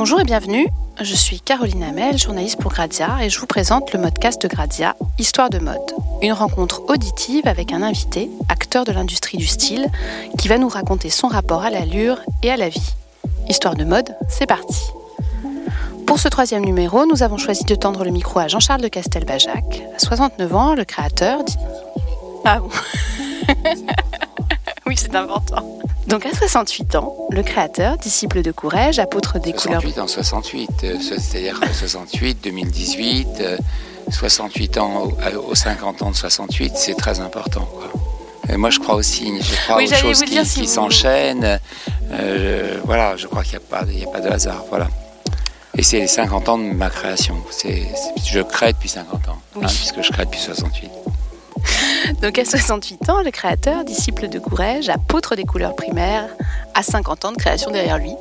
Bonjour et bienvenue, je suis Caroline Hamel, journaliste pour Grazia et je vous présente le modcast de Grazia, Histoire de mode. Une rencontre auditive avec un invité, acteur de l'industrie du style, qui va nous raconter son rapport à l'allure et à la vie. Histoire de mode, c'est parti. Pour ce troisième numéro, nous avons choisi de tendre le micro à Jean-Charles de Castelbajac. À 69 ans, le créateur dit... Ah bon Oui, c'est important. Donc à 68 ans, le créateur, disciple de Courrèges, apôtre des 68 couleurs... 68 en 68, euh, c'est-à-dire 68, 2018, 68 ans aux 50 ans de 68, c'est très important. Et moi, je crois aussi, je crois aux choses qui, s'enchaînent. Euh, voilà, je crois qu'il n'y a, pas, a pas de hasard. Voilà. Et c'est les 50 ans de ma création. Je crée depuis 50 ans, hein, puisque je crée depuis 68. Donc à 68 ans, le créateur, disciple de Courrèges, apôtre des couleurs primaires, a 50 ans de création derrière lui.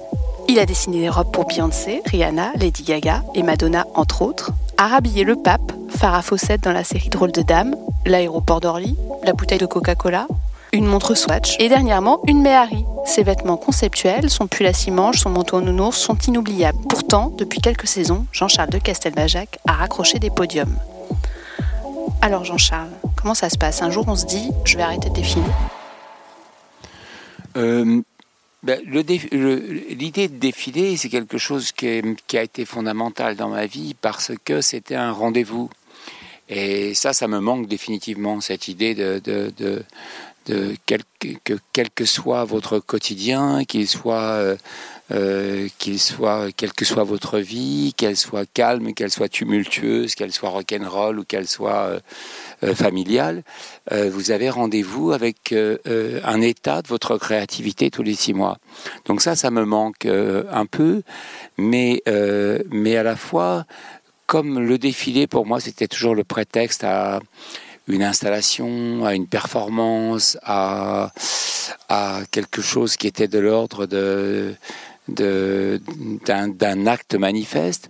Il a dessiné des robes pour Beyoncé, Rihanna, Lady Gaga et Madonna, entre autres, a rhabillé le pape, Farah Fawcett dans la série Drôle de Dames, l'aéroport d'Orly, la bouteille de Coca-Cola, une montre Swatch et dernièrement une Méhari. Ses vêtements conceptuels, son pull à six manches, son manteau en nounours sont inoubliables. Pourtant, depuis quelques saisons, Jean-Charles de Castelbajac a raccroché des podiums. Alors Jean-Charles, comment ça se passe? Un jour on se dit je vais arrêter de défiler euh, ben, L'idée de défiler, c'est quelque chose qui, a été fondamental dans ma vie parce que c'était un rendez-vous. Et ça, ça me manque définitivement, cette idée de, de quel, que, quel que soit votre quotidien, qu'il soit, euh, euh, qu'il soit, quelle que soit votre vie, qu'elle soit calme, qu'elle soit tumultueuse, qu'elle soit rock'n'roll ou qu'elle soit euh, familiale, vous avez rendez-vous avec un état de votre créativité tous les six mois. Donc ça, ça me manque un peu, mais, mais à la fois, comme le défilé pour moi, c'était toujours le prétexte à une installation, à une performance, à, à quelque chose qui était de l'ordre de, d'un, acte manifeste.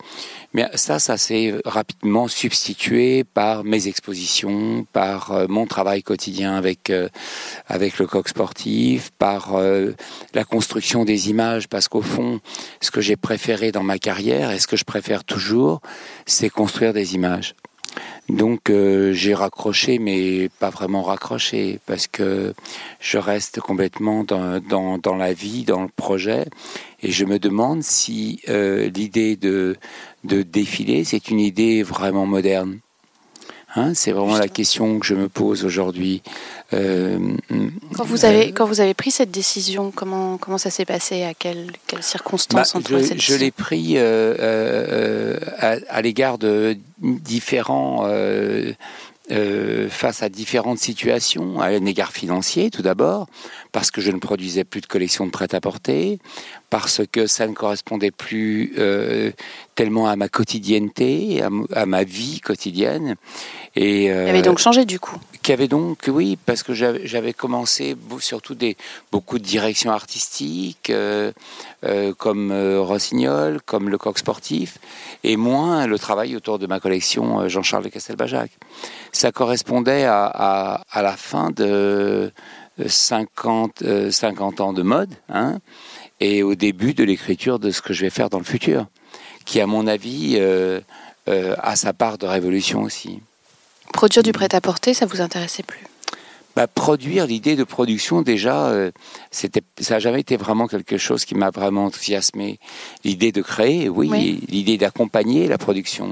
Mais ça, ça s'est rapidement substitué par mes expositions, par euh, mon travail quotidien avec, euh, avec le coq sportif, par euh, la construction des images, parce qu'au fond, ce que j'ai préféré dans ma carrière et ce que je préfère toujours, c'est construire des images. Donc euh, j'ai raccroché, mais pas vraiment raccroché, parce que je reste complètement dans, dans, la vie, dans le projet, et je me demande si euh, l'idée de, de défiler, c'est une idée vraiment moderne. Hein, c'est vraiment la question que je me pose aujourd'hui. Euh, quand, vous avez, quand vous avez pris cette décision, comment, comment ça s'est passé? À quelles, quelles circonstances bah, Je, je l'ai pris euh, euh, à, à l'égard de différents euh, face à différentes situations, à un égard financier tout d'abord, parce que je ne produisais plus de collection de prêt-à-porter, parce que ça ne correspondait plus euh, tellement à ma quotidienneté, à, ma vie quotidienne. Et, euh, avait donc changé du coup. Qui avait donc, oui, parce que j'avais commencé surtout des, beaucoup de directions artistiques, euh, comme Rossignol, comme le coq sportif, et moins le travail autour de ma collection Jean-Charles de Castelbajac. Ça correspondait à, la fin de 50, 50 euh, ans de mode, hein, et au début de l'écriture de ce que je vais faire dans le futur, qui, à mon avis, euh, euh, a sa part de révolution aussi. Produire du prêt-à-porter, ça vous intéressait plus? Bah, produire l'idée de production déjà euh, c'était ça n'a jamais été vraiment quelque chose qui m'a vraiment enthousiasmé. L'idée de créer oui, l'idée d'accompagner la production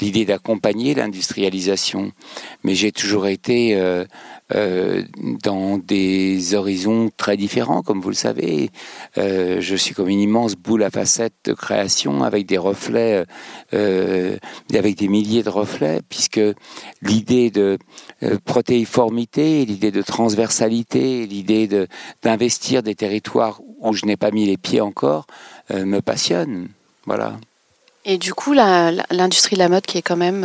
l'idée d'accompagner l'industrialisation. Mais j'ai toujours été euh, euh, dans des horizons très différents, comme vous le savez. Je suis comme une immense boule à facettes de création avec des reflets, avec des milliers de reflets, puisque l'idée de protéiformité, l'idée de transversalité, l'idée d'investir des territoires où je n'ai pas mis les pieds encore, me passionne. Voilà. Et du coup, l'industrie de la mode qui est quand même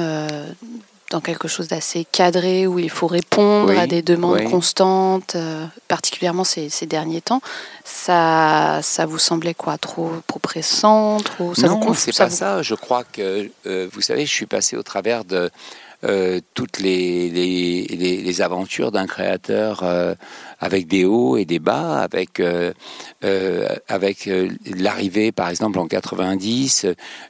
dans quelque chose d'assez cadré où il faut répondre à des demandes constantes, euh, particulièrement ces, ces, derniers temps. Ça, ça vous semblait quoi? Trop, trop pressant trop, ça Non, c'est pas ça. Je crois que, euh, vous savez, je suis passé au travers de toutes les, les, les, aventures d'un créateur avec des hauts et des bas, avec euh, euh, avec euh, l'arrivée, par exemple, en 90,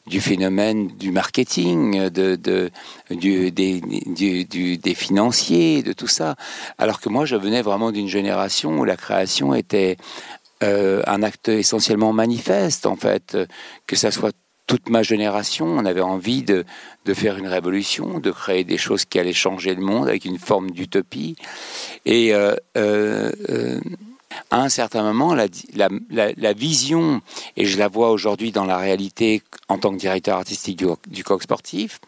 du phénomène du marketing, de, de du, des, du, des financiers, de tout ça. Alors que moi, je venais vraiment d'une génération où la création était un acte essentiellement manifeste, en fait, que ça soit toute ma génération, on avait envie de, faire une révolution, de créer des choses qui allaient changer le monde avec une forme d'utopie. Et euh, euh, euh, à un certain moment, la, vision, et je la vois aujourd'hui dans la réalité en tant que directeur artistique du, du Coq Sportif,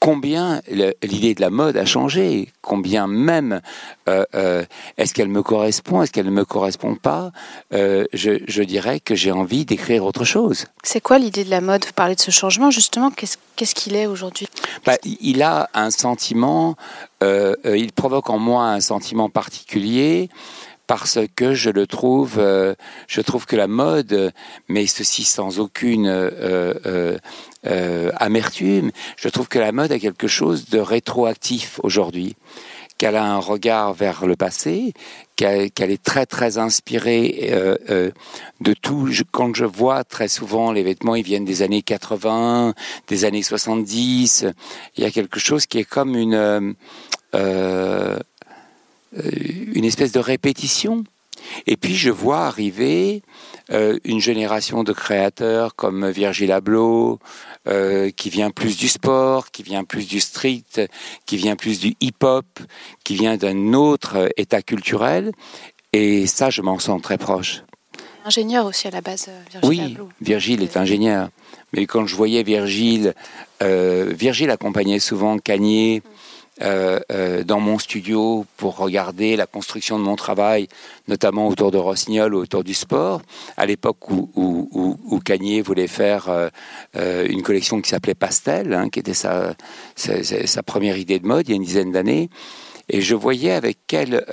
combien l'idée de la mode a changé, combien même euh, euh, est-ce qu'elle me correspond, est-ce qu'elle ne me correspond pas, euh, je, dirais que j'ai envie d'écrire autre chose. C'est quoi l'idée de la mode? Vous parlez de ce changement, justement, qu'est-ce qu'il est, aujourd'hui? Bah, Il a un sentiment, il provoque en moi un sentiment particulier parce que je le trouve, euh, je trouve que la mode, mais ceci sans aucune euh, euh, amertume, je trouve que la mode a quelque chose de rétroactif aujourd'hui qu'elle a un regard vers le passé, qu'elle est très très inspirée de tout. quand je vois très souvent les vêtements, ils viennent des années 80, des années 70. Il y a quelque chose qui est comme une une espèce de répétition. Et puis je vois arriver euh, une génération de créateurs comme Virgil Abloh, euh, qui vient plus du sport, qui vient plus du street, qui vient plus du hip-hop, qui vient d'un autre état culturel. Et ça, je m'en sens très proche. Ingénieur aussi à la base, Virgil Oui, Virgile est ingénieur. Mais quand je voyais Virgile, Virgile accompagnait souvent Cagné. Euh, euh, dans mon studio pour regarder la construction de mon travail, notamment autour de Rossignol ou autour du sport, à l'époque où, où, Cagnier voulait faire euh, une collection qui s'appelait Pastel, hein, qui était sa, première idée de mode il y a une dizaine d'années, et je voyais avec quelle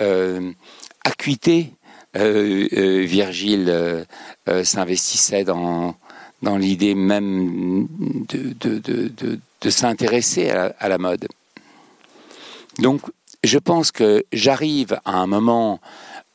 acuité Virgile s'investissait dans, dans l'idée même de, de, de, s'intéresser à la mode. Donc, je pense que j'arrive à un moment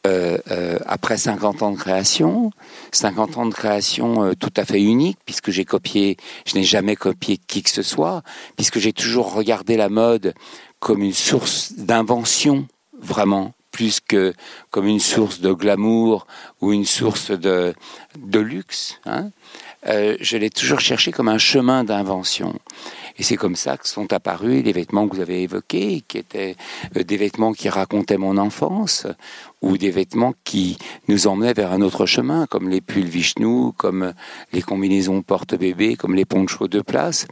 euh, euh, après 50 ans de création, 50 ans de création euh, tout à fait unique, puisque j'ai copié, je n'ai jamais copié qui que ce soit, puisque j'ai toujours regardé la mode comme une source d'invention, vraiment, plus que comme une source de glamour ou une source de, de luxe. Hein. je l'ai toujours cherché comme un chemin d'invention. Et c'est comme ça que sont apparus les vêtements que vous avez évoqués, qui étaient euh, des vêtements qui racontaient mon enfance, ou des vêtements qui nous emmenaient vers un autre chemin, comme les pulls Vishnu, comme les combinaisons porte-bébé, comme les ponchos de place.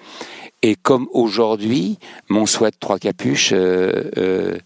Et comme aujourd'hui, mon souhait trois capuches euh,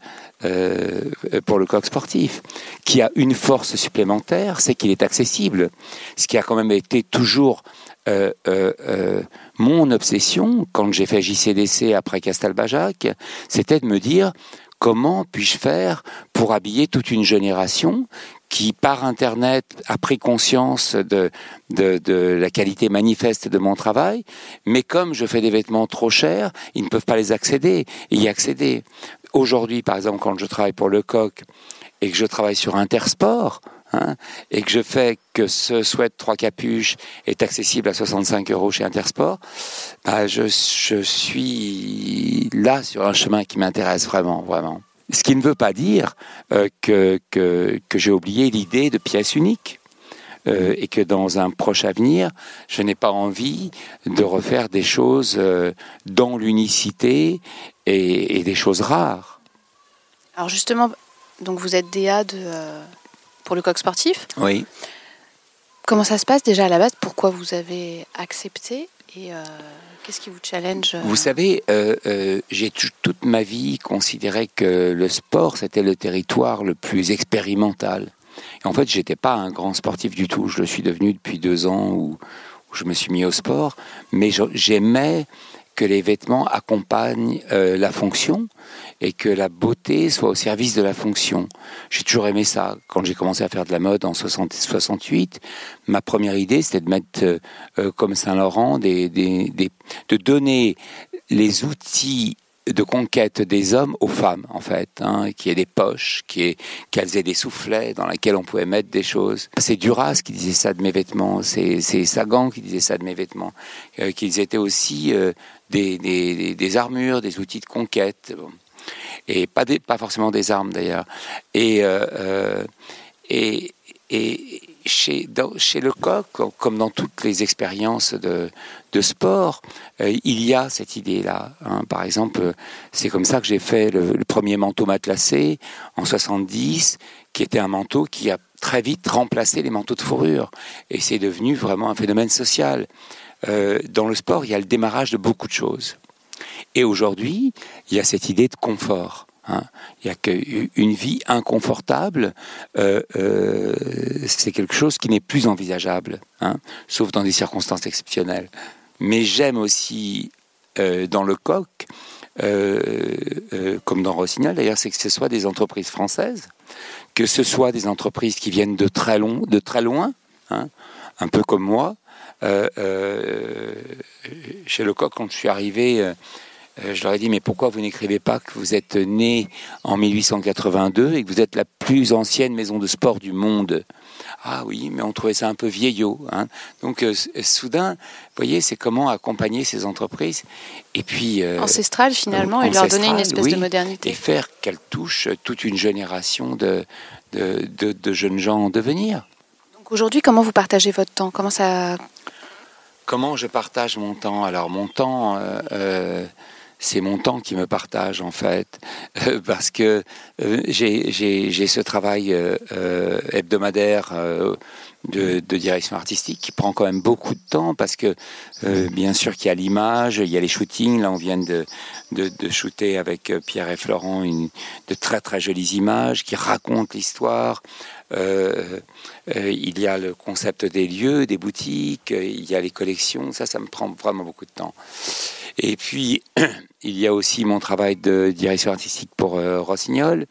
euh, pour le coq sportif, qui a une force supplémentaire, c'est qu'il est accessible. Ce qui a quand même été toujours euh, euh, euh, mon obsession quand j'ai fait JCDC après Castelbajac, c'était de me dire comment puis-je faire pour habiller toute une génération qui, par Internet, a pris conscience de, de, de, la qualité manifeste de mon travail, mais comme je fais des vêtements trop chers, ils ne peuvent pas les accéder, y accéder. Aujourd'hui, par exemple, quand je travaille pour Le Coq et que je travaille sur Intersport, Hein, et que je fais que ce sweat trois capuches est accessible à 65 euros chez Intersport, bah je, suis là sur un chemin qui m'intéresse vraiment, vraiment. Ce qui ne veut pas dire euh, que, que, j'ai oublié l'idée de pièce unique. Euh, et que dans un proche avenir, je n'ai pas envie de refaire des choses euh, dans l'unicité et, et, des choses rares. Alors justement, donc vous êtes DA de, pour le coq sportif. Oui. Comment ça se passe déjà à la base? Pourquoi vous avez accepté? Et euh, qu'est-ce qui vous challenge euh? Vous savez, euh, j'ai toute ma vie considéré que le sport c'était le territoire le plus expérimental. Et en fait, j'étais pas un grand sportif du tout. Je le suis devenu depuis deux ans où, où je me suis mis au sport, mais j'aimais que les vêtements accompagnent euh, la fonction et que la beauté soit au service de la fonction. J'ai toujours aimé ça. Quand j'ai commencé à faire de la mode en 60, 68, ma première idée, c'était de mettre, euh, euh, comme Saint-Laurent, de donner les outils de conquête des hommes aux femmes, en fait, hein, qui ait des poches, qu'elles aient des soufflets dans lesquels on pouvait mettre des choses. C'est Duras qui disait ça de mes vêtements, c'est Sagan qui disait ça de mes vêtements, qu'ils étaient aussi des, armures, des outils de conquête, et pas, forcément des armes d'ailleurs. Et, euh, et chez, Lecoq, comme dans toutes les expériences de, de sport, euh, il y a cette idée-là. Hein. Par exemple, c'est comme ça que j'ai fait le, premier manteau matelassé en 70, qui était un manteau qui a très vite remplacé les manteaux de fourrure. Et c'est devenu vraiment un phénomène social. Euh, dans le sport, il y a le démarrage de beaucoup de choses. Et aujourd'hui, il y a cette idée de confort. Hein. Il n'y a qu'une vie inconfortable, euh, euh, c'est quelque chose qui n'est plus envisageable, hein, sauf dans des circonstances exceptionnelles. Mais j'aime aussi dans le coq, comme dans Rossignol d'ailleurs, c'est que ce soit des entreprises françaises, que ce soit des entreprises qui viennent de très, long, de très loin, hein, un peu comme moi. Chez le coq, quand je suis arrivé euh, je leur ai dit, mais pourquoi vous n'écrivez pas que vous êtes né en 1882 et que vous êtes la plus ancienne maison de sport du monde? Ah oui, mais on trouvait ça un peu vieillot. Hein. Donc, euh, soudain, vous voyez, c'est comment accompagner ces entreprises. Et puis... Euh, Ancestral, finalement, et leur donner une espèce de modernité. Et faire qu'elles touchent toute une génération de, de, de, jeunes gens en devenir. Aujourd'hui, comment vous partagez votre temps? Comment ça... Comment je partage mon temps? Alors, mon temps c'est mon temps qui me partage en fait, euh, parce que euh, j'ai ce travail euh, hebdomadaire de, direction artistique qui prend quand même beaucoup de temps, parce que bien sûr qu'il y a l'image, il y a les shootings, là on vient de, de, shooter avec Pierre et Florent une, de très très jolies images qui racontent l'histoire. Il y a le concept des lieux, des boutiques, il y a les collections, ça ça me prend vraiment beaucoup de temps. Et puis, il y a aussi mon travail de direction artistique pour euh, Rossignol.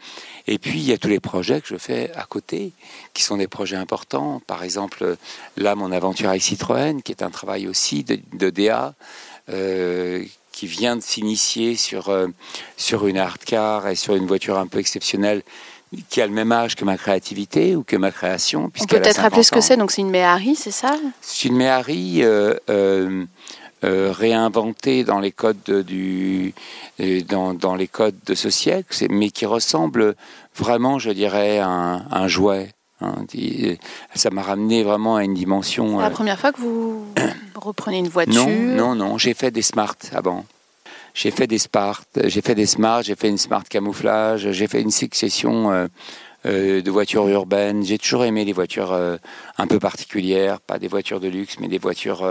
Et puis, il y a tous les projets que je fais à côté, qui sont des projets importants. Par exemple, là, mon aventure avec Citroën, qui est un travail aussi de, DA, euh, qui vient de s'initier sur, euh, sur une art car et sur une voiture un peu exceptionnelle qui a le même âge que ma créativité ou que ma création. On peut peut-être rappeler ce que c'est. Donc, c'est une Méhari, c'est ça? C'est une Méhari. Euh, euh, réinventé dans les codes de, du euh, dans, dans, les codes de ce siècle, mais qui ressemble vraiment, je dirais, à un, un jouet. Hein, ça m'a ramené vraiment à une dimension. C'est la euh, première fois que vous reprenez une voiture? Non, non, non. J'ai fait des smart avant. J'ai fait des smart, j'ai fait des smart, j'ai fait une smart camouflage, j'ai fait une succession euh, de voitures urbaines. J'ai toujours aimé les voitures un peu particulières, pas des voitures de luxe, mais des voitures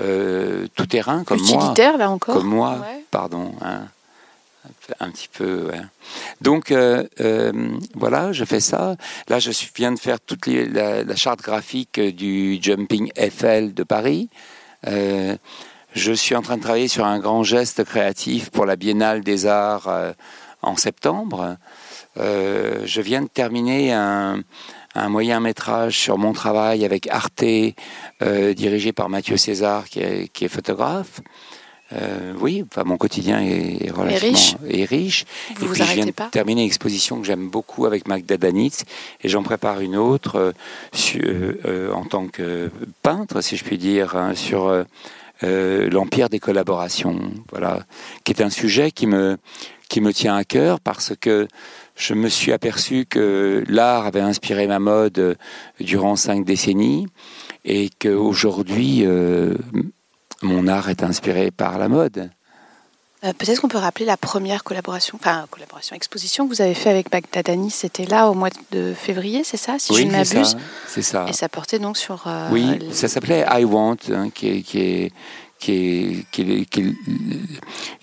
euh, tout terrain comme Utilitaire, là encore Comme moi, pardon. Hein. un petit peu. Donc euh, euh, voilà, je fais ça. Là, je viens de faire toute la, charte graphique du Jumping FL de Paris. Je suis en train de travailler sur un grand geste créatif pour la Biennale des Arts en septembre. je viens de terminer un, un moyen métrage sur mon travail avec Arte, euh, dirigé par Mathieu César, qui est, photographe. Euh, oui, enfin, mon quotidien est relativement riche. Est riche. Vous et vous puis je viens de terminer une exposition que j'aime beaucoup avec Magda Danitz et j'en prépare une autre euh, en tant que peintre, si je puis dire, hein, sur l'empire des collaborations. Voilà, qui est un sujet qui me qui me tient à cœur parce que je me suis aperçu que l'art avait inspiré ma mode euh, durant cinq décennies et qu'aujourd'hui, euh, mon art est inspiré par la mode. Euh, peut-être qu'on peut rappeler la première collaboration, enfin collaboration, exposition que vous avez fait avec Bagdadani, c'était là au mois de février, c'est ça, si oui, je ne m'abuse C'est ça. Et ça portait donc sur. oui, ça s'appelait I Want, hein, qui, est, qui, est, qui, est, qui, est,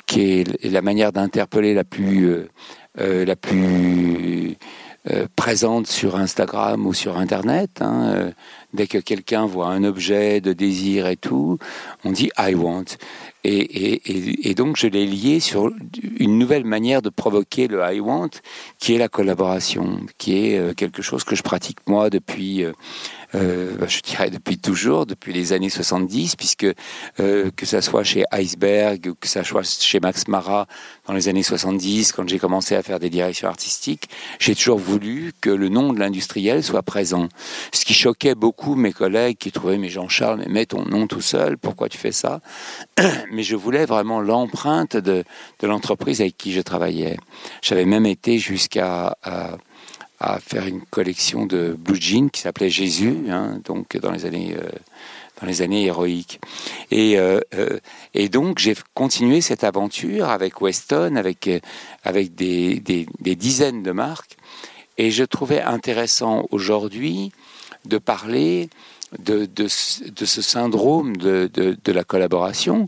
qui, est, la manière d'interpeller la plus euh, la plus euh, présente sur Instagram ou sur Internet. Hein, euh, dès que quelqu'un voit un objet de désir et tout, on dit I want. Et, donc je l'ai lié sur une nouvelle manière de provoquer le I want, qui est la collaboration, qui est quelque chose que je pratique moi depuis euh, je dirais depuis toujours, depuis les années 70, puisque euh, que ça soit chez Iceberg ou que ça soit chez Max Mara dans les années 70, quand j'ai commencé à faire des directions artistiques, j'ai toujours voulu que le nom de l'industriel soit présent. Ce qui choquait beaucoup mes collègues qui trouvaient, mais Jean-Charles, mais mets ton nom tout seul, pourquoi tu fais ça Mais je voulais vraiment l'empreinte de, l'entreprise avec qui je travaillais. J'avais même été jusqu'à faire une collection de blue jeans qui s'appelait Jésus, hein, donc dans les années euh, dans les années héroïques. Et, euh, euh, et donc j'ai continué cette aventure avec Weston, avec avec des, des, dizaines de marques, et je trouvais intéressant aujourd'hui de parler de, de, de ce syndrome de, de la collaboration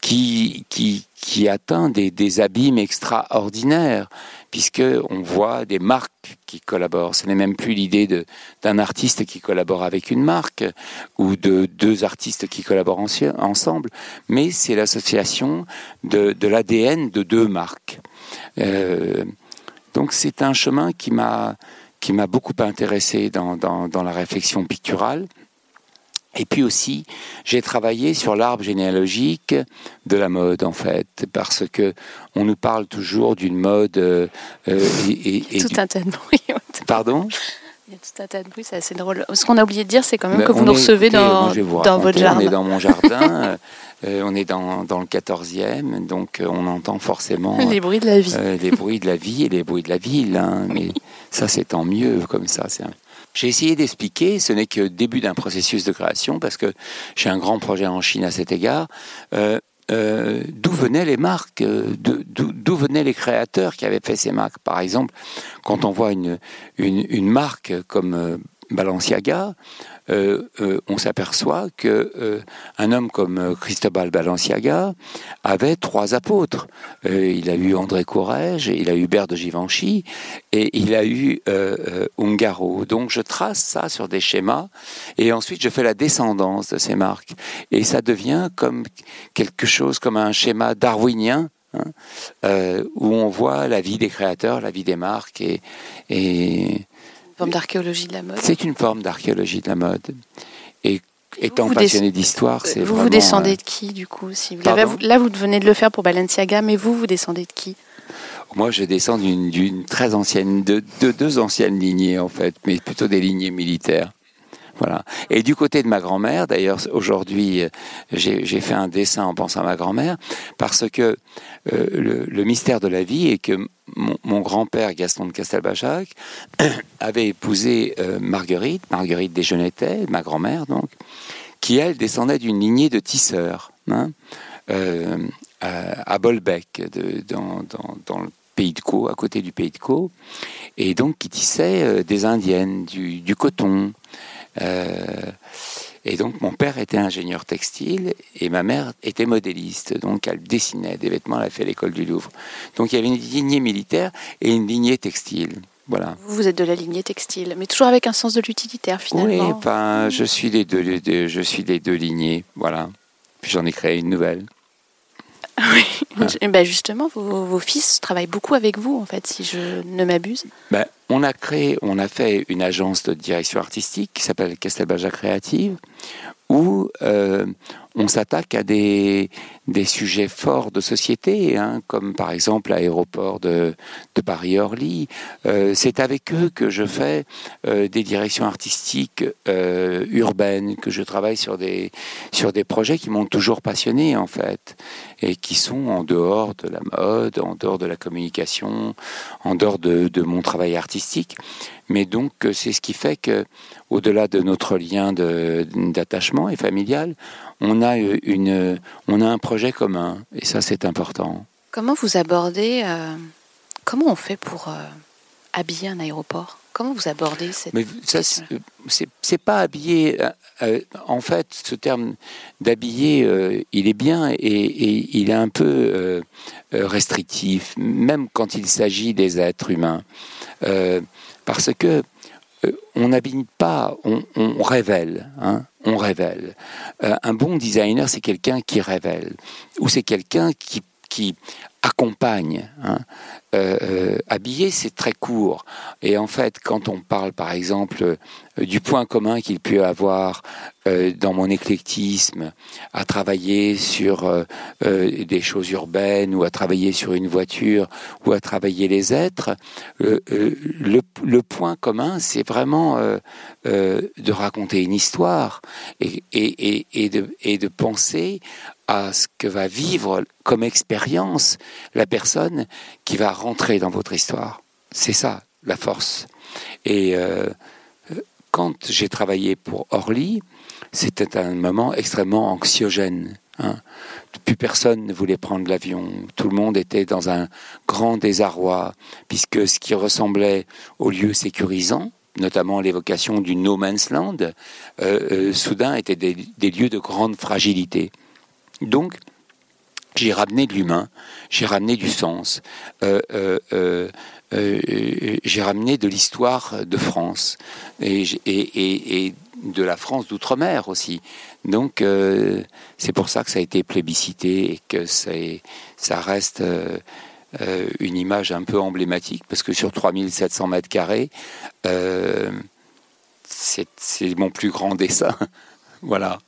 qui, qui, qui atteint des, des abîmes extraordinaires puisque on voit des marques qui collaborent. Ce n'est même plus l'idée d'un artiste qui collabore avec une marque ou de deux artistes qui collaborent ensemble, mais c'est l'association de, de l'ADN de deux marques. Euh, donc c'est un chemin qui m'a qui m'a beaucoup intéressé dans, dans, dans la réflexion picturale. Et puis aussi, j'ai travaillé sur l'arbre généalogique de la mode, en fait, parce que on nous parle toujours d'une mode. Euh, euh et, et, tout un tas de bruit. Pardon? Il y a tout un tas de bruit, c'est assez drôle. Ce qu'on a oublié de dire, c'est quand même ben, que vous nous recevez dans, dans votre jardin. On est dans mon jardin, euh, on est dans, dans, le 14e, donc euh, on entend forcément les bruits de la vie. les bruits de la vie et les bruits de la ville. Hein, mais ça, c'est tant mieux comme ça. C'est un... J'ai essayé d'expliquer, ce n'est que le début d'un processus de création, parce que j'ai un grand projet en Chine à cet égard. Euh, euh, d'où venaient les marques, euh, d'où venaient les créateurs qui avaient fait ces marques. Par exemple, quand on voit une, une, marque comme Balenciaga, on s'aperçoit que euh, un homme comme Cristobal Balenciaga avait trois apôtres. il a eu André Courrèges, il a eu Hubert de Givenchy et il a eu Ungaro. Donc je trace ça sur des schémas et ensuite je fais la descendance de ces marques et ça devient comme quelque chose comme un schéma darwinien hein, où on voit la vie des créateurs, la vie des marques et forme d'archéologie de la mode. C'est une forme d'archéologie de la mode. Et étant passionné d'histoire, c'est Vous vous descendez euh, de qui, du coup si vous Là, vous venez de le faire pour Balenciaga, mais vous, vous descendez de qui? Moi, je descends d'une très ancienne, de, de, deux anciennes lignées en fait, mais plutôt des lignées militaires. Et du côté de ma grand-mère, d'ailleurs, aujourd'hui, j'ai fait un dessin en pensant à ma grand-mère, parce que euh, le, mystère de la vie est que mon, grand-père, Gaston de Castelbajac, avait épousé euh, Marguerite, Marguerite Desgenetais, ma grand-mère donc, qui, elle, descendait d'une lignée de tisseurs, hein, euh, à, Bolbec, dans, le pays de Caux, à côté du pays de Caux, et donc qui tissait des indiennes, du, coton, euh, et donc mon père était ingénieur textile et ma mère était modéliste. Donc elle dessinait des vêtements, elle a fait l'école du Louvre. Donc il y avait une lignée militaire et une lignée textile. Voilà. Vous êtes de la lignée textile, mais toujours avec un sens de l'utilitaire finalement. Oui, enfin, je suis des deux, je suis des deux lignées, voilà. Puis j'en ai créé une nouvelle. Oui, ben justement, vos, fils travaillent beaucoup avec vous, en fait, si je ne m'abuse. Ben, on a créé, on a fait une agence de direction artistique qui s'appelle Castelbaja Créative, où euh, on s'attaque à des, des sujets forts de société, hein, comme par exemple l'aéroport de, de Paris-Orly. Euh, c'est avec eux que je fais euh, des directions artistiques urbaines, que je travaille sur des, sur des projets qui m'ont toujours passionné en fait, et qui sont en dehors de la mode, en dehors de la communication, en dehors de, de mon travail artistique. Mais donc c'est ce qui fait que, au-delà de notre lien d'attachement et familial, on a, une, on a un projet commun, et ça c'est important. Comment vous abordez, euh, comment on fait pour euh, habiller un aéroport? Comment vous abordez cette Mais ça, c'est pas habiller. Euh, en fait, ce terme d'habiller, il est bien et, et, il est un peu restrictif, même quand il s'agit des êtres humains, parce que on n'habille pas, on, révèle. Hein, on révèle. Euh, un bon designer, c'est quelqu'un qui révèle, ou c'est quelqu'un qui, accompagne. Hein. euh, habillé, c'est très court. Et en fait, quand on parle, par exemple, du point commun qu'il peut avoir dans mon éclectisme à travailler sur des choses urbaines ou à travailler sur une voiture ou à travailler les êtres, le, point commun, c'est vraiment de raconter une histoire et, de, et de penser à ce que va vivre comme expérience la personne qui va rentrer dans votre histoire. C'est ça la force. Et euh, quand j'ai travaillé pour Orly, c'était un moment extrêmement anxiogène. Hein. Plus personne ne voulait prendre l'avion. Tout le monde était dans un grand désarroi, puisque ce qui ressemblait aux lieux sécurisants, notamment l'évocation du no man's land, euh, euh, soudain étaient des, lieux de grande fragilité. Donc, j'ai ramené de l'humain, j'ai ramené du sens, euh, j'ai ramené de l'histoire de France et, de la France d'outre-mer aussi. Donc, c'est pour ça que ça a été plébiscité et que ça reste une image un peu emblématique parce que sur 3700 mètres carrés, c'est mon plus grand dessin. voilà.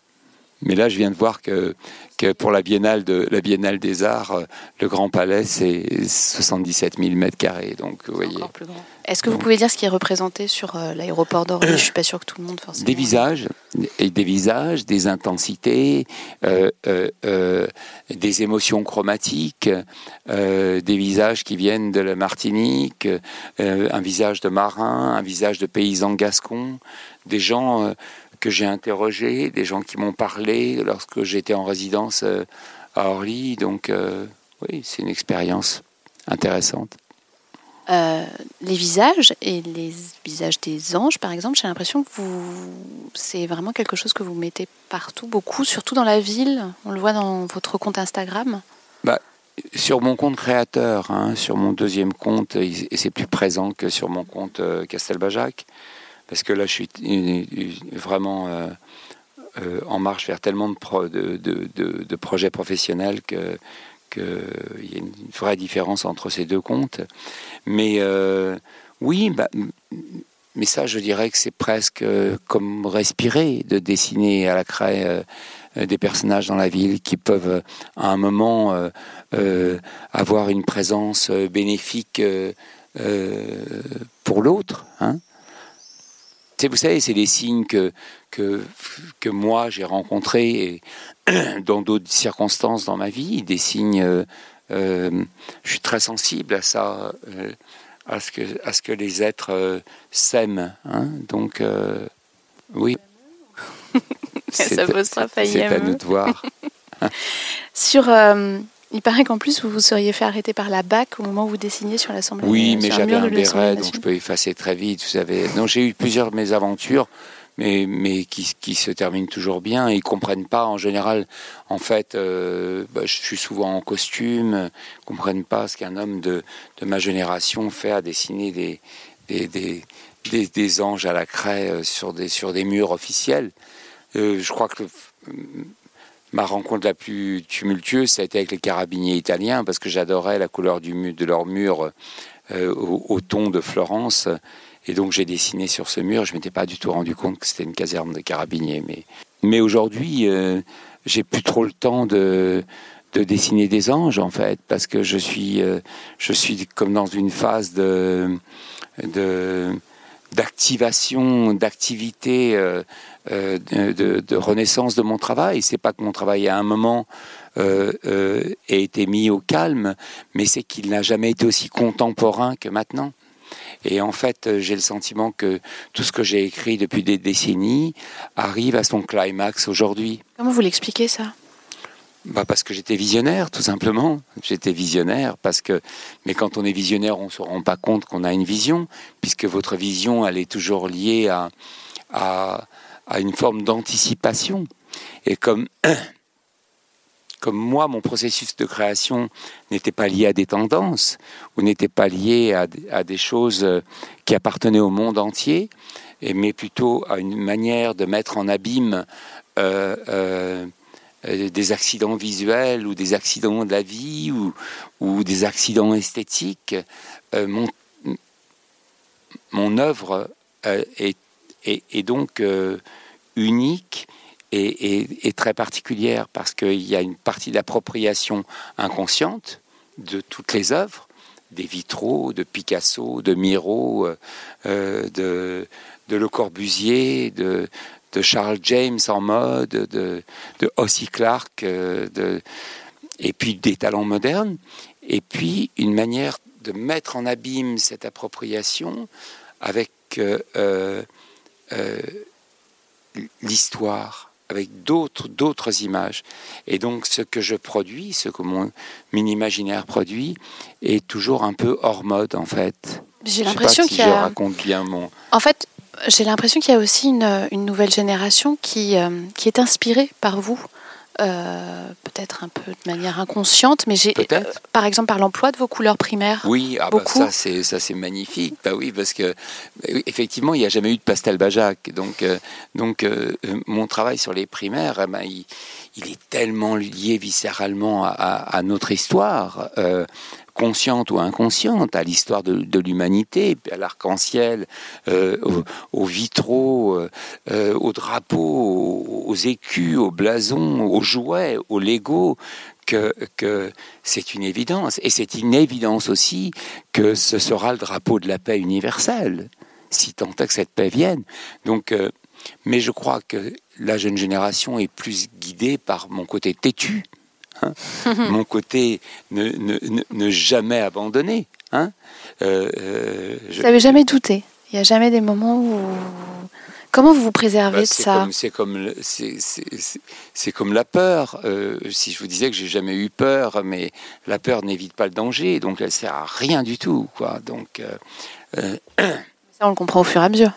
Mais là, je viens de voir que, que pour la Biennale, de, la Biennale des Arts, euh, le Grand Palais, c'est 77 000 mètres carrés. Donc, vous voyez. Est-ce que vous pouvez dire ce qui est représenté sur euh, l'aéroport d'Orly? Je ne suis pas sûr que tout le monde forcément. Des visages, et des visages, des intensités, euh, des émotions chromatiques, des visages qui viennent de la Martinique, un visage de marin, un visage de paysan gascon, des gens que j'ai interrogé, des gens qui m'ont parlé lorsque j'étais en résidence euh, à Orly. Donc, euh, oui, c'est une expérience intéressante. Euh, les visages et les visages des anges, par exemple, j'ai l'impression que vous, c'est vraiment quelque chose que vous mettez partout, beaucoup, surtout dans la ville. On le voit dans votre compte Instagram. Bah, sur mon compte créateur, hein, sur mon deuxième compte, et c'est plus présent que sur mon compte Castelbajac parce que là, je suis vraiment euh, euh, en marche vers tellement de, projets professionnels que qu'il y a une vraie différence entre ces deux comptes. Mais euh, oui, bah, mais ça, je dirais que c'est presque comme respirer, de dessiner à la craie des personnages dans la ville qui peuvent à un moment avoir une présence bénéfique pour l'autre. Hein vous savez, c'est des signes que, que, que moi j'ai rencontrés dans d'autres circonstances dans ma vie, des signes. Euh, euh, je suis très sensible à ça, euh, à, ce que, à ce que les êtres s'aiment. Hein. donc, oui. ça. C'est à nous de voir. Sur il paraît qu'en plus, vous vous seriez fait arrêter par la BAC au moment où vous dessiniez sur l'Assemblée Oui, mais j'avais un béret, donc je peux effacer très vite. Vous savez. Non, j'ai eu plusieurs mésaventures, mais, mais qui, qui, se terminent toujours bien. ils comprennent pas, en général, en fait, euh, bah, je suis souvent en costume, ils comprennent pas ce qu'un homme de, de, ma génération fait à dessiner des, des, des, des, anges à la craie euh, sur des, sur des murs officiels. Euh, je crois que Ma rencontre la plus tumultueuse, ça a été avec les carabiniers italiens, parce que j'adorais la couleur du de leur mur euh, au, ton de Florence. Et donc j'ai dessiné sur ce mur. Je m'étais pas du tout rendu compte que c'était une caserne de carabiniers. Mais, mais aujourd'hui, euh, j'ai plus trop le temps de, de dessiner des anges, en fait, parce que je suis, euh, je suis comme dans une phase de, de d'activation, d'activité de, renaissance de mon travail. C'est pas que mon travail à un moment euh, euh, ait été mis au calme, mais c'est qu'il n'a jamais été aussi contemporain que maintenant. Et en fait, j'ai le sentiment que tout ce que j'ai écrit depuis des décennies arrive à son climax aujourd'hui. Comment vous l'expliquez ça? Bah parce que j'étais visionnaire, tout simplement. J'étais visionnaire parce que, mais quand on est visionnaire, on se rend pas compte qu'on a une vision, puisque votre vision, elle est toujours liée à, à, à une forme d'anticipation. Et comme, comme moi, mon processus de création n'était pas lié à des tendances, ou n'était pas lié à, à, des choses euh, qui appartenaient au monde entier, mais plutôt à une manière de mettre en abîme euh, euh, des accidents visuels ou des accidents de la vie ou, ou des accidents esthétiques. mon, mon œuvre est, est, donc unique et, très particulière parce qu'il y a une partie d'appropriation inconsciente de toutes les œuvres, des vitraux, de Picasso, de Miro, euh, de, de Le Corbusier, de, de Charles James en mode, de, de Ossie Clark, euh, de, et puis des talents modernes, et puis une manière de mettre en abîme cette appropriation avec euh, l'histoire, avec d'autres d'autres images. Et donc ce que je produis, ce que mon, imaginaire produit, est toujours un peu hors mode en fait. J'ai l'impression qu'il y a. Je raconte bien mon. En fait, j'ai l'impression qu'il y a aussi une, une nouvelle génération qui, euh, qui est inspirée par vous. Euh, peut-être un peu de manière inconsciente, mais j'ai, euh, par exemple, par l'emploi de vos couleurs primaires. Oui, ah bah ça c'est ça c'est magnifique. Bah oui, parce que effectivement, il n'y a jamais eu de pastel Bajac, donc donc mon travail sur les primaires, ben, il, il, est tellement lié viscéralement à, à notre histoire consciente ou inconsciente, à l'histoire de, l'humanité, à l'arc-en-ciel, euh, aux, vitraux, euh, euh, aux drapeaux, aux, écus, aux blasons, aux jouets, aux Lego, que, que c'est une évidence. Et c'est une évidence aussi que ce sera le drapeau de la paix universelle, si tant est que cette paix vienne. Donc, mais je crois que la jeune génération est plus guidée par mon côté têtu Hein. mon côté ne, ne, jamais abandonné. Hein euh, euh, Vous n'avez jamais douté Il n'y a jamais des moments où... Comment vous vous préservez bah, de ça C'est comme, c'est comme la peur. Euh, si je vous disais que j'ai jamais eu peur, mais la peur n'évite pas le danger, donc elle sert à rien du tout, quoi. Donc ça, on le comprend au fur et à mesure.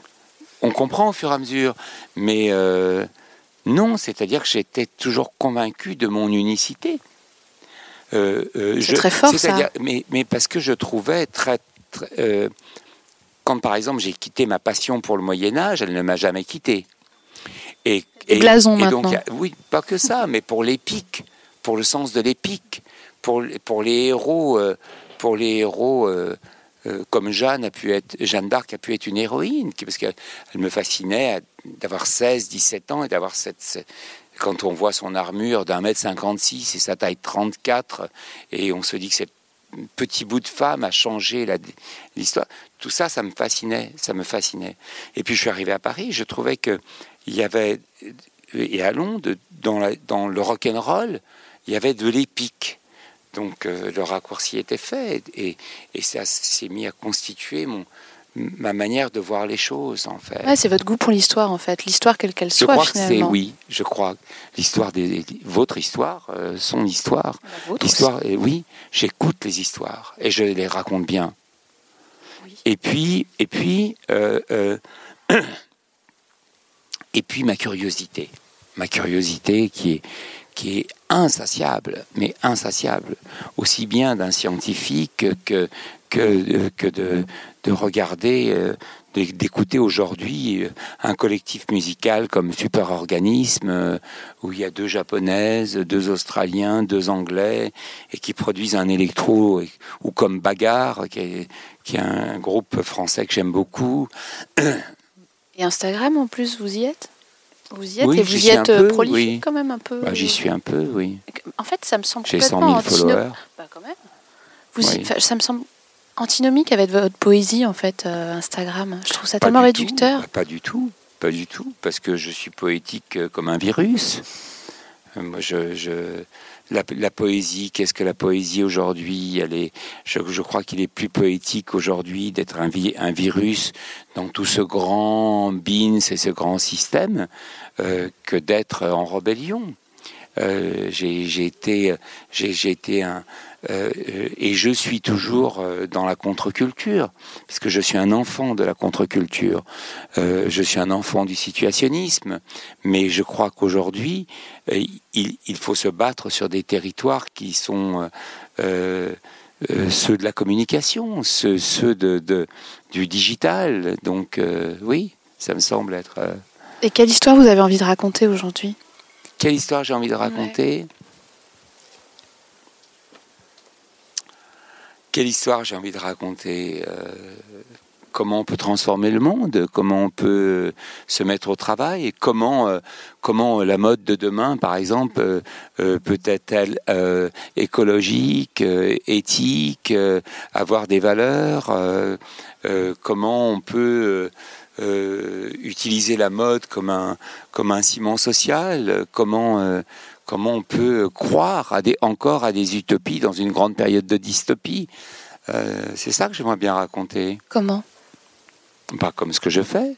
On comprend au fur et à mesure, mais non, c'est-à-dire que j'étais toujours convaincu de mon unicité. Euh, euh, c'est très fort ça. Mais, mais, parce que je trouvais très... Euh, quand par exemple j'ai quitté ma passion pour le Moyen Âge, elle ne m'a jamais quitté. Et, et, blasons maintenant. Donc, oui, pas que ça, mais pour l'épique, pour le sens de l'épique, pour, pour les héros, pour les héros euh, comme Jeanne a pu être, Jeanne d'Arc a pu être une héroïne, parce qu'elle me fascinait d'avoir 16, 17 ans et d'avoir cette, quand on voit son armure d'un mètre 56 et sa taille 34, et on se dit que c'est petit bout de femme a changé l'histoire. Tout ça, ça me fascinait, ça me fascinait. Et puis je suis arrivé à Paris, je trouvais que il y avait et à Londres, dans, dans le rock and roll, il y avait de l'épique. Donc euh, le raccourci était fait et, ça s'est mis à constituer mon, ma manière de voir les choses en fait. c'est votre goût pour l'histoire en fait, l'histoire quelle qu'elle soit. Je crois que c'est oui, je crois l'histoire des votre histoire, euh, son histoire, l'histoire. oui, j'écoute les histoires et je les raconte bien. Et puis et puis euh, et puis ma curiosité, ma curiosité qui est qui est insatiable, mais insatiable, aussi bien d'un scientifique que, que, que de, de regarder, euh, d'écouter aujourd'hui euh, un collectif musical comme Superorganisme, euh, où il y a deux japonaises, deux australiens, deux anglais, et qui produisent un électro, ou comme Bagarre, qui est, qui est un groupe français que j'aime beaucoup. Et Instagram en plus, vous y êtes? Vous y êtes et vous y êtes euh, prolifique quand même un peu. Bah, j'y suis un peu, oui. En fait, ça me semble J'ai 100 000 followers. Bah, quand même. Vous ça me semble antinomique avec votre poésie en fait euh, Instagram. Je trouve ça tellement réducteur. Bah, pas du tout, pas du tout, parce que je suis poétique euh, comme un virus. Moi, je, je la, poésie, qu'est-ce que la poésie aujourd'hui? Elle est, je, je crois qu'il est plus poétique aujourd'hui d'être un, un, virus dans tout ce grand bins et ce grand système euh, que d'être en rébellion. Euh, j'ai été, un, euh, et je suis toujours euh, dans la contre-culture, puisque je suis un enfant de la contre-culture. Euh, je suis un enfant du situationnisme, mais je crois qu'aujourd'hui, il, faut se battre sur des territoires qui sont ceux de la communication, ceux, de, du digital. Donc oui, ça me semble être... Et quelle histoire vous avez envie de raconter aujourd'hui? Quelle histoire j'ai envie de raconter? Quelle histoire j'ai envie de raconter euh, Comment on peut transformer le monde Comment on peut se mettre au travail Comment, euh, comment la mode de demain, par exemple, euh, peut être écologique, éthique, avoir des valeurs Comment on peut utiliser la mode comme un, comme un ciment social Comment Comment on peut croire à des, encore à des utopies dans une grande période de dystopie euh, C'est ça que j'aimerais bien raconter. Comment? Pas comme ce que je fais.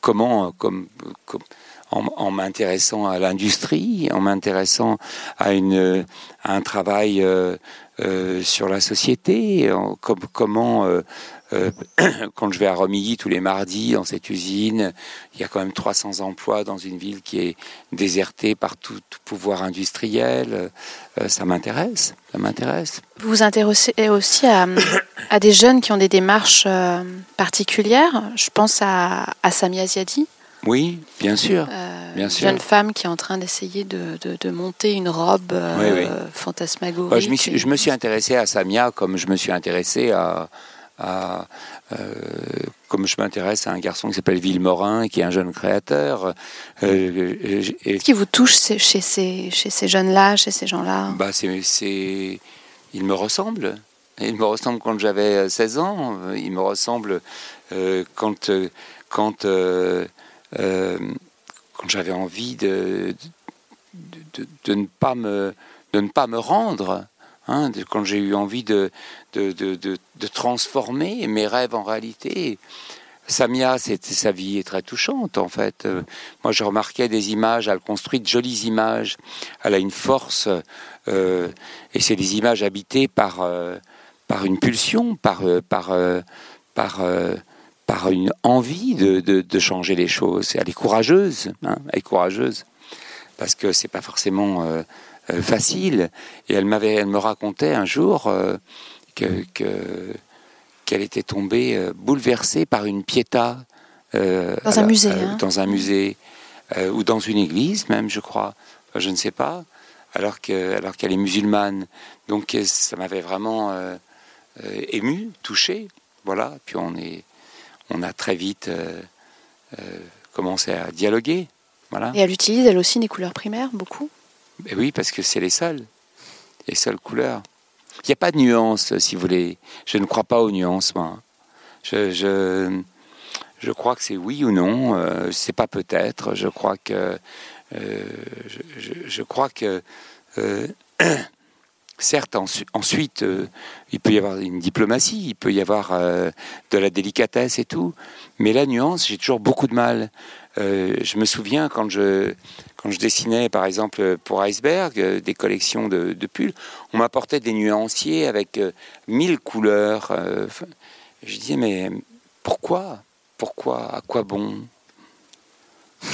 Comment, comme, en, m'intéressant à l'industrie, en m'intéressant à, une, un travail euh, euh, sur la société, comment euh, quand je vais à Romilly tous les mardis dans cette usine, il y a quand même 300 emplois dans une ville qui est désertée par tout, pouvoir industriel. Euh, ça m'intéresse, ça m'intéresse. Vous vous intéressez aussi à, à, des jeunes qui ont des démarches euh, particulières. Je pense à, à Sami Aziadi. Oui, bien sûr. bien sûr. Jeune femme qui est en train d'essayer de, de, monter une robe fantasmagorique. je, suis, je, me suis intéressé à Samia comme je me suis intéressé à, euh, comme je m'intéresse à un garçon qui s'appelle Villemorin, qui est un jeune créateur. Euh, Qu'est-ce qui vous touche chez ces, chez ces jeunes-là, chez ces gens-là? Bah, c'est, Il me ressemble. Il me ressemble quand j'avais 16 ans. Il me ressemble euh, quand, quand, quand j'avais envie de de, de, ne pas me, de ne pas me rendre. Hein, quand j'ai eu envie de, transformer mes rêves en réalité. Samia, sa vie est très touchante en fait. Euh, moi, je remarquais des images, elle construit de jolies images. Elle a une force, euh, et c'est des images habitées par, euh, une pulsion, par une envie de, changer les choses. Elle est courageuse, hein, elle est courageuse, parce que c'est pas forcément facile. Et elle m'avait, elle me racontait un jour que, qu'elle était tombée euh, bouleversée par une piéta euh, dans, un musée, euh, hein. dans un musée ou dans une église même, je crois. je ne sais pas. Alors que, alors qu'elle est musulmane, donc ça m'avait vraiment ému, touché. Voilà. Puis on est, on a très vite commencé à dialoguer. Voilà. Et elle utilise elle aussi des couleurs primaires beaucoup? Oui, parce que c'est les seules, les seules couleurs. Il n'y a pas de nuance, si vous voulez. Je ne crois pas aux nuances, moi. Je, je, je crois que c'est oui ou non. Euh, c'est pas peut-être. Je crois que. Euh, je, je, crois que. Euh, certes, ensuite, euh, il peut y avoir une diplomatie, il peut y avoir de la délicatesse et tout, mais la nuance, j'ai toujours beaucoup de mal. je me souviens quand je, quand je dessinais, par exemple, pour Iceberg, euh, des collections de, pulls, on m'apportait des nuanciers avec euh, mille couleurs. Euh, je disais, mais pourquoi? Pourquoi? À quoi bon?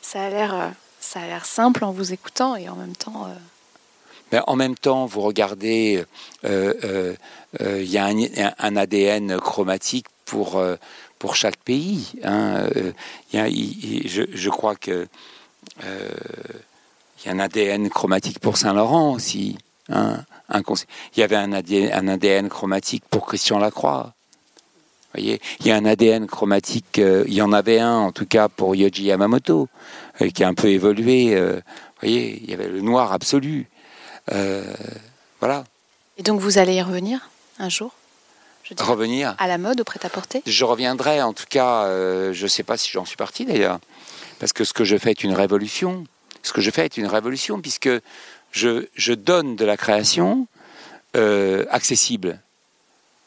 Ça a l'air, ça a l'air simple en vous écoutant et en même temps. Mais en même temps, vous regardez, il y a un, ADN chromatique pour pour chaque pays. Hein. je, je, crois que euh, il y a un ADN chromatique pour Saint-Laurent aussi. Hein, il y avait un ADN, chromatique pour Christian Lacroix. Voyez, il y a un ADN chromatique, euh, il y en avait un en tout cas pour Yoji Yamamoto, euh, qui a un peu évolué. voyez, il y avait le noir absolu. voilà. Et donc vous allez y revenir un jour? Revenir À la mode, au prêt-à-porter Je reviendrai, en tout cas, je ne sais pas si j'en suis parti d'ailleurs. Parce que ce que je fais est une révolution. Ce que je fais est une révolution puisque je, je donne de la création euh, accessible.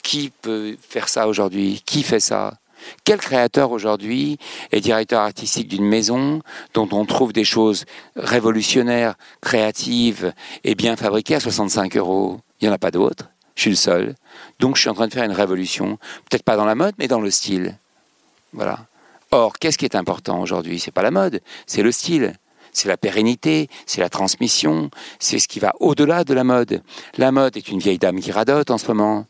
Qui peut faire ça aujourd'hui? Qui fait ça? Quel créateur aujourd'hui est directeur artistique d'une maison dont on trouve des choses révolutionnaires, créatives et bien fabriquées à 65 euros? Il n'y en a pas d'autres. Je suis le seul. Donc je suis en train de faire une révolution. Peut-être pas dans la mode, mais dans le style. Voilà. Or, qu'est-ce qui est important aujourd'hui? C'est pas la mode, c'est le style. C'est la pérennité, c'est la transmission, c'est ce qui va au-delà de la mode. La mode est une vieille dame qui radote en ce moment.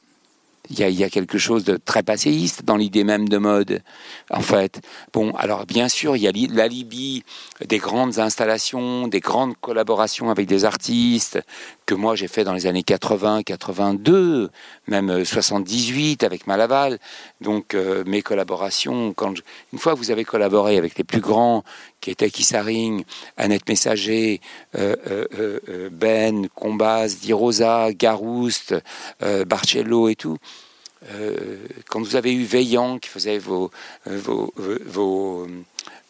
Il y, a, quelque chose de très passéiste dans l'idée même de mode, en fait. Bon, alors bien sûr, il y a l'alibi des grandes installations, des grandes collaborations avec des artistes que moi j'ai fait dans les années 80, 82, même 78 avec Malaval. Donc euh, mes collaborations, quand une fois vous avez collaboré avec les plus grands, qui étaient Kissaring, Annette Messager, euh, euh, Ben, Combas, Di Rosa, Garouste, Barcello et tout, quand vous avez eu Veillant qui faisait vos, vos, vos,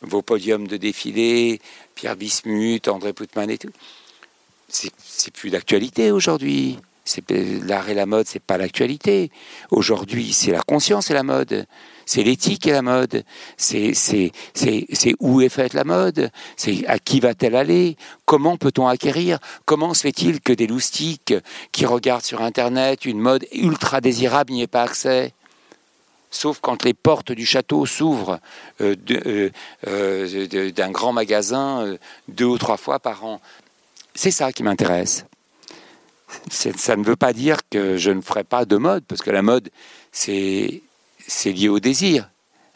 vos, podiums de défilé, Pierre Bismuth, André Putman et tout, c'est plus d'actualité aujourd'hui. L'art et la mode, c'est pas l'actualité. Aujourd'hui, c'est la conscience et la mode. C'est l'éthique et la mode. C'est où est faite la mode. C'est à qui va-t-elle aller? Comment peut-on acquérir? Comment se fait-il que des loustiques qui regardent sur Internet une mode ultra désirable n'y aient pas accès? Sauf quand les portes du château s'ouvrent euh, euh, euh, d'un grand magasin deux ou trois fois par an. C'est ça qui m'intéresse. Ça ne veut pas dire que je ne ferai pas de mode, parce que la mode, c'est lié au désir.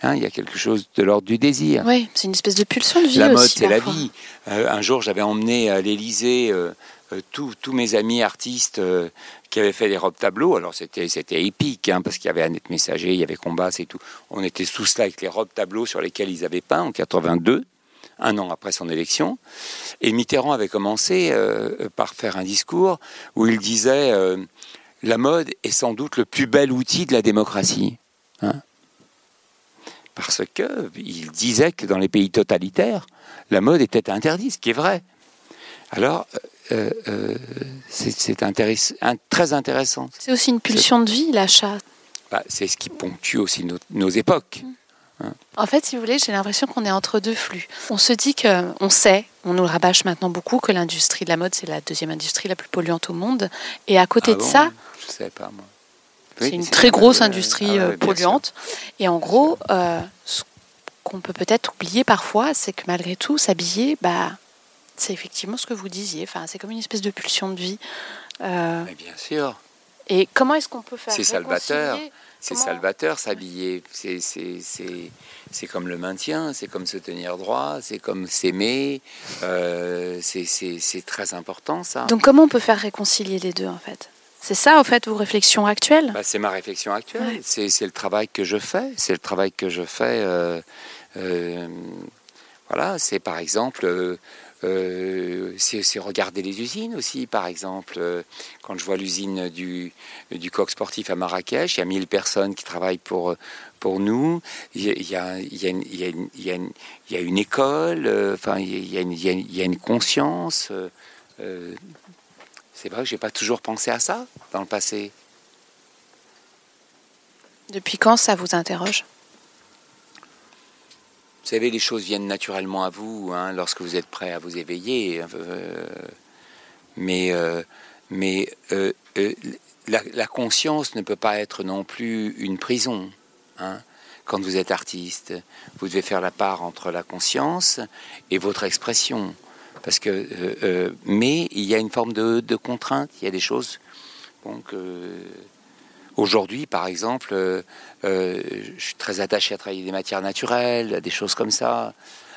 Hein, il y a quelque chose de l'ordre du désir. Oui, c'est une espèce de pulsion de vie. La mode, c'est la vie. Euh, un jour, j'avais emmené à l'Élysée euh, euh, tous mes amis artistes qui avaient fait des robes tableaux. Alors, c'était épique, hein, parce qu'il y avait Annette Messager, il y avait Combas et tout. On était tous là avec les robes tableaux sur lesquelles ils avaient peint en 82 un an après son élection. Et Mitterrand avait commencé euh, par faire un discours où il disait euh, La mode est sans doute le plus bel outil de la démocratie. Hein. Parce qu'il disait que dans les pays totalitaires, la mode était interdite, ce qui est vrai. Alors, euh, c'est très intéressant. C'est aussi une pulsion de vie, l'achat. Bah, c'est ce qui ponctue aussi nos époques. Mm. En fait, si vous voulez, j'ai l'impression qu'on est entre deux flux. On se dit que, on sait, on nous rabâche maintenant beaucoup que l'industrie de la mode, c'est la deuxième industrie la plus polluante au monde. Et à côté ah de ça, je sais pas moi. C'est une très grosse industrie ah euh, polluante. Et en gros, euh, ce qu'on peut peut-être oublier parfois, c'est que malgré tout, s'habiller, bah, c'est effectivement ce que vous disiez. Enfin, c'est comme une espèce de pulsion de vie. Euh, Mais bien sûr. Et comment est-ce qu'on peut faire C'est salvateur. C'est salvateur s'habiller. C'est comme le maintien, c'est comme se tenir droit, c'est comme s'aimer. Euh, c'est très important ça. Donc comment on peut faire réconcilier les deux en fait? C'est ça, en fait, vos réflexions actuelles bah, C'est ma réflexion actuelle. C'est le travail que je fais. C'est le travail que je fais. Euh, euh, voilà, c'est par exemple euh, c'est regarder les usines aussi, par exemple. Euh, quand je vois l'usine du, du coq sportif à Marrakech, il y a 1000 personnes qui travaillent pour, pour nous. Il y a, une, il y a, une, il y a une école, euh, enfin, il y a une, il y a une conscience. C'est vrai que j'ai pas toujours pensé à ça dans le passé. Depuis quand ça vous interroge? Vous savez, les choses viennent naturellement à vous hein, lorsque vous êtes prêt à vous éveiller. Euh, mais euh, mais euh, la, conscience ne peut pas être non plus une prison. Hein. Quand vous êtes artiste, vous devez faire la part entre la conscience et votre expression. Parce que, mais il y a une forme de, contrainte. Il y a des choses bon, que Aujourd'hui, par exemple, euh, euh, je suis très attaché à travailler des matières naturelles, à des choses comme ça,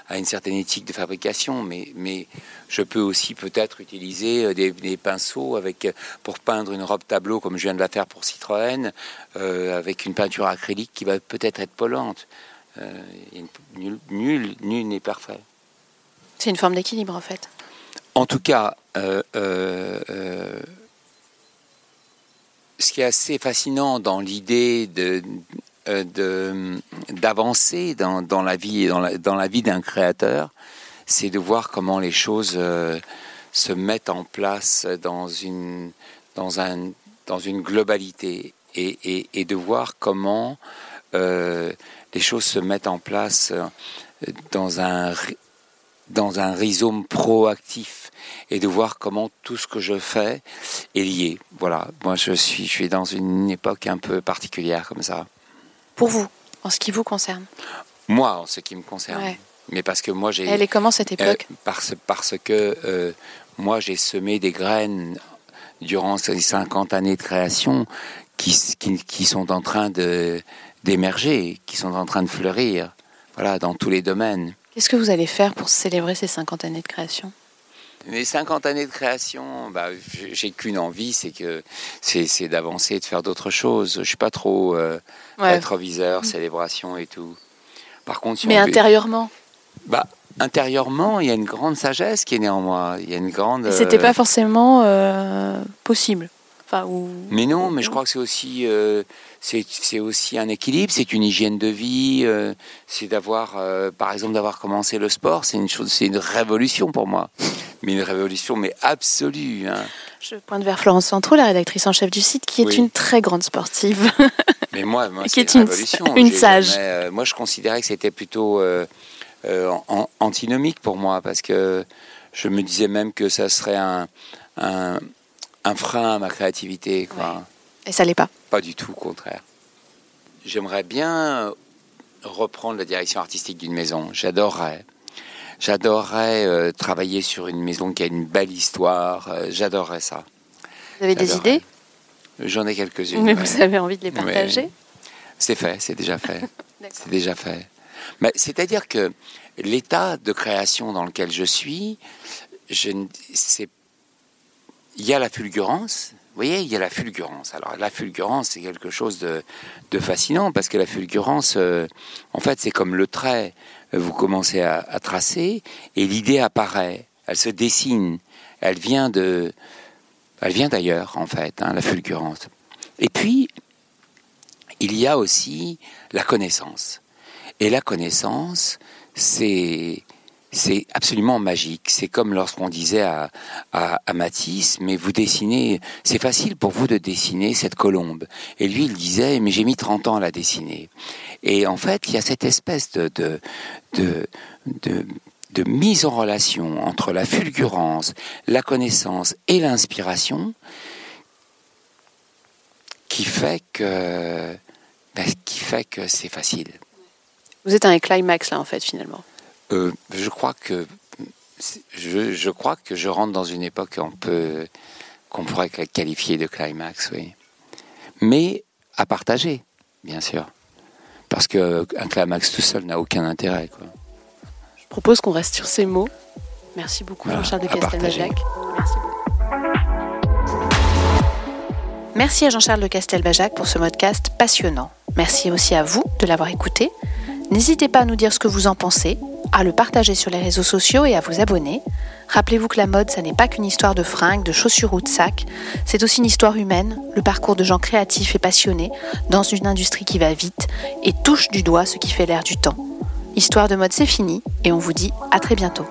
à une certaine éthique de fabrication, mais, je peux aussi peut-être utiliser euh, des, pinceaux pour peindre une robe tableau, comme je viens de la faire pour Citroën, avec une peinture acrylique qui va peut-être être polluante. nul, nul, nul n'est parfait. C'est une forme d'équilibre, en fait. En tout cas, ce qui est assez fascinant dans l'idée de, euh, d'avancer dans, dans, la vie dans la, dans la vie d'un créateur, c'est de voir comment les choses euh, se mettent en place dans une dans un dans une globalité et, et, de voir comment euh, les choses se mettent en place dans un dans un rhizome proactif et de voir comment tout ce que je fais est lié. Voilà, moi je suis, je suis dans une époque un peu particulière comme ça. Pour vous, en ce qui vous concerne Moi, en ce qui me concerne. Mais parce que moi j'ai. Elle est comment cette euh, époque? parce, parce que euh, moi j'ai semé des graines durant ces 50 années de création qui, qui, qui sont en train d'émerger, qui sont en train de fleurir, voilà, dans tous les domaines. Qu'est-ce que vous allez faire pour célébrer ces 50 années de création? Mes 50 années de création, bah, j'ai qu'une envie, c'est que c'est d'avancer, de faire d'autres choses. Je suis pas trop euh, rétroviseur, mmh. célébration et tout. Par contre, si mais intérieurement? Bah, intérieurement, il y a une grande sagesse qui est moi. Il y a une grande. C'était pas forcément euh, possible? Enfin, Mais non, mais je crois que c'est aussi, euh, c'est aussi un équilibre, c'est une hygiène de vie, euh, c'est d'avoir, par exemple, d'avoir commencé le sport, c'est une chose, c'est une révolution pour moi, mais une révolution, mais absolue. Hein. Je pointe vers Florence Centraux, la rédactrice en chef du site, qui est une très grande sportive. Mais moi, moi c'est une, révolution. Une sage. moi, je considérais que c'était plutôt euh, antinomique pour moi, parce que je me disais même que ça serait un, un, frein à ma créativité. Quoi. Et ça l'est pas Pas du tout, au contraire. J'aimerais bien reprendre la direction artistique d'une maison. J'adorerais. J'adorerais euh, travailler sur une maison qui a une belle histoire. Euh, j'adorerais ça. Vous avez des idées? J'en ai quelques-unes. Mais vous avez envie de les partager? C'est fait, c'est déjà fait. c'est déjà fait. C'est-à-dire que l'état de création dans lequel je suis, je, il y a la fulgurance. Vous voyez, il y a la fulgurance. Alors la fulgurance, c'est quelque chose de, fascinant parce que la fulgurance, euh, en fait, c'est comme le trait. Vous commencez à, tracer et l'idée apparaît. Elle se dessine. Elle vient de, elle vient d'ailleurs, en fait, hein, la fulgurance. Et puis, il y a aussi la connaissance. Et la connaissance, c'est c'est absolument magique. C'est comme lorsqu'on disait à, à, Matisse, mais vous dessinez, c'est facile pour vous de dessiner cette colombe. Et lui, il disait, mais j'ai mis 30 ans à la dessiner. Et en fait, il y a cette espèce de, de, de, de, mise en relation entre la fulgurance, la connaissance et l'inspiration qui fait que, ben, qui fait que c'est facile. Vous êtes un climax là en fait finalement. Euh, je crois que je, je, crois que je rentre dans une époque qu'on peut qu'on pourrait qualifier de climax, oui. Mais à partager, bien sûr, parce que un climax tout seul n'a aucun intérêt. Quoi. Je propose qu'on reste sur ces mots. Merci beaucoup, Jean-Charles de Castelbajac. Merci Merci à Jean-Charles de Castelbajac pour ce podcast passionnant. Merci aussi à vous de l'avoir écouté. N'hésitez pas à nous dire ce que vous en pensez, à le partager sur les réseaux sociaux et à vous abonner. Rappelez-vous que la mode, ça n'est pas qu'une histoire de fringues, de chaussures ou de sacs, c'est aussi une histoire humaine, le parcours de gens créatifs et passionnés dans une industrie qui va vite et touche du doigt ce qui fait l'air du temps. Histoire de mode, c'est fini et on vous dit à très bientôt.